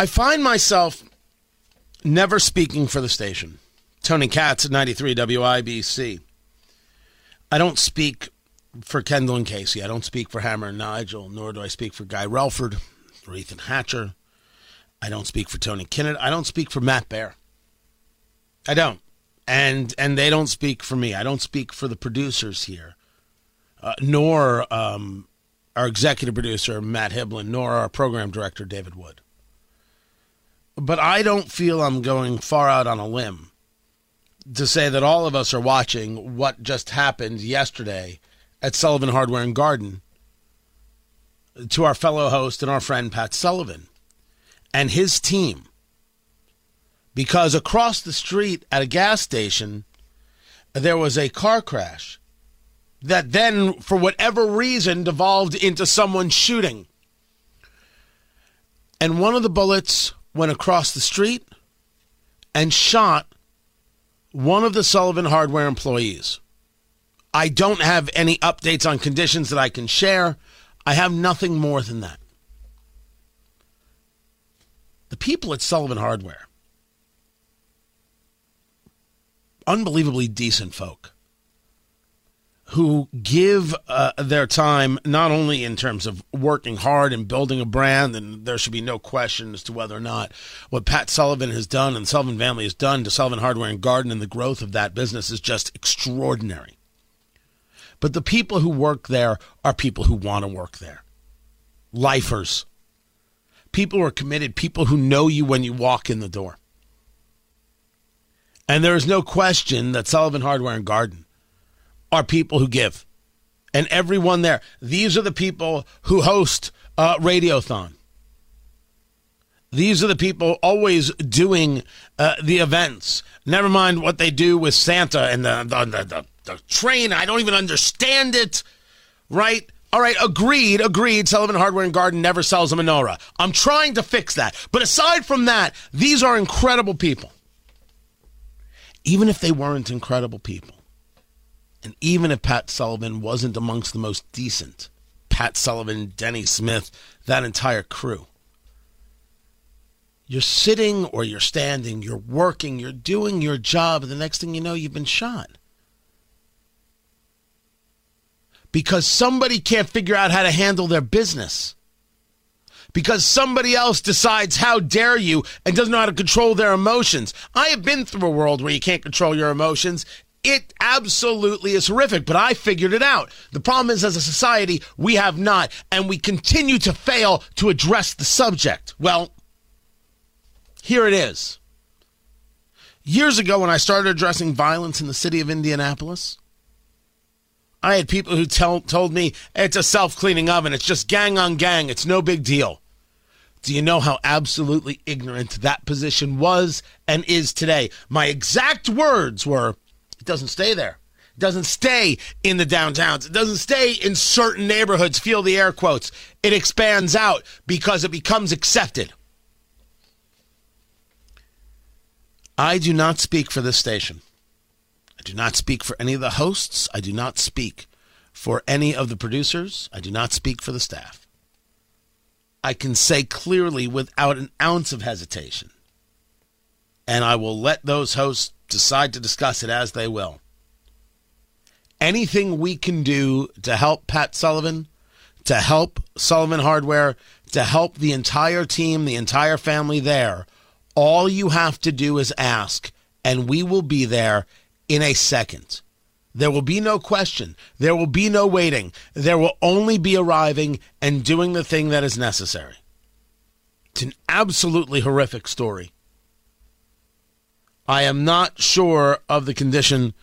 I find myself never speaking for the station. Tony Katz at 93 WIBC. I don't speak for Kendall and Casey. I don't speak for Hammer and Nigel, nor do I speak for Guy Relford or Ethan Hatcher. I don't speak for Tony Kinnett. I don't speak for Matt Bear. I don't. And and they don't speak for me. I don't speak for the producers here, uh, nor um, our executive producer Matt Hiblin, nor our program director David Wood. But I don't feel I'm going far out on a limb to say that all of us are watching what just happened yesterday at Sullivan Hardware and Garden to our fellow host and our friend Pat Sullivan and his team. Because across the street at a gas station, there was a car crash that then, for whatever reason, devolved into someone shooting. And one of the bullets went across the street and shot one of the Sullivan Hardware employees. I don't have any updates on conditions that I can share. I have nothing more than that. The people at Sullivan Hardware, unbelievably decent folk who give uh, their time not only in terms of working hard and building a brand, and there should be no question as to whether or not what Pat Sullivan has done and Sullivan family has done to Sullivan Hardware and Garden and the growth of that business is just extraordinary. But the people who work there are people who want to work there. Lifers. People who are committed, people who know you when you walk in the door. And there is no question that Sullivan Hardware and Garden are people who give. And everyone there, these are the people who host uh, Radiothon. These are the people always doing uh, the events. Never mind what they do with Santa and the, the, the, the train. I don't even understand it. Right? All right, agreed, agreed. Sullivan Hardware and Garden never sells a menorah. I'm trying to fix that. But aside from that, these are incredible people. Even if they weren't incredible people, and even if Pat Sullivan wasn't amongst the most decent, Pat Sullivan, Denny Smith, that entire crew, you're sitting or you're standing, you're working, you're doing your job, and the next thing you know, you've been shot because somebody can't figure out how to handle their business. Because somebody else decides, how dare you, and doesn't know how to control their emotions. I have been through a world where you can't control your emotions. It absolutely is horrific, but I figured it out. The problem is, as a society, we have not, and we continue to fail to address the subject. Well, here it is. Years ago, when I started addressing violence in the city of Indianapolis, I had people who tell, told me it's a self cleaning oven. It's just gang on gang. It's no big deal. Do you know how absolutely ignorant that position was and is today? My exact words were it doesn't stay there. It doesn't stay in the downtowns. It doesn't stay in certain neighborhoods. Feel the air quotes. It expands out because it becomes accepted. I do not speak for this station. I do not speak for any of the hosts. I do not speak for any of the producers. I do not speak for the staff. I can say clearly without an ounce of hesitation, and I will let those hosts decide to discuss it as they will. Anything we can do to help Pat Sullivan, to help Sullivan Hardware, to help the entire team, the entire family there, all you have to do is ask, and we will be there in a second. There will be no question. There will be no waiting. There will only be arriving and doing the thing that is necessary. It's an absolutely horrific story. I am not sure of the condition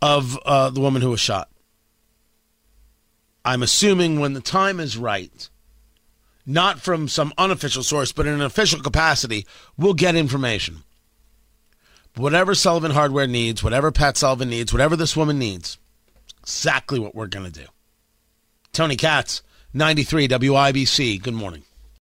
of uh, the woman who was shot. I'm assuming when the time is right, not from some unofficial source, but in an official capacity, we'll get information. Whatever Sullivan Hardware needs, whatever Pat Sullivan needs, whatever this woman needs, exactly what we're going to do. Tony Katz, 93 WIBC. Good morning.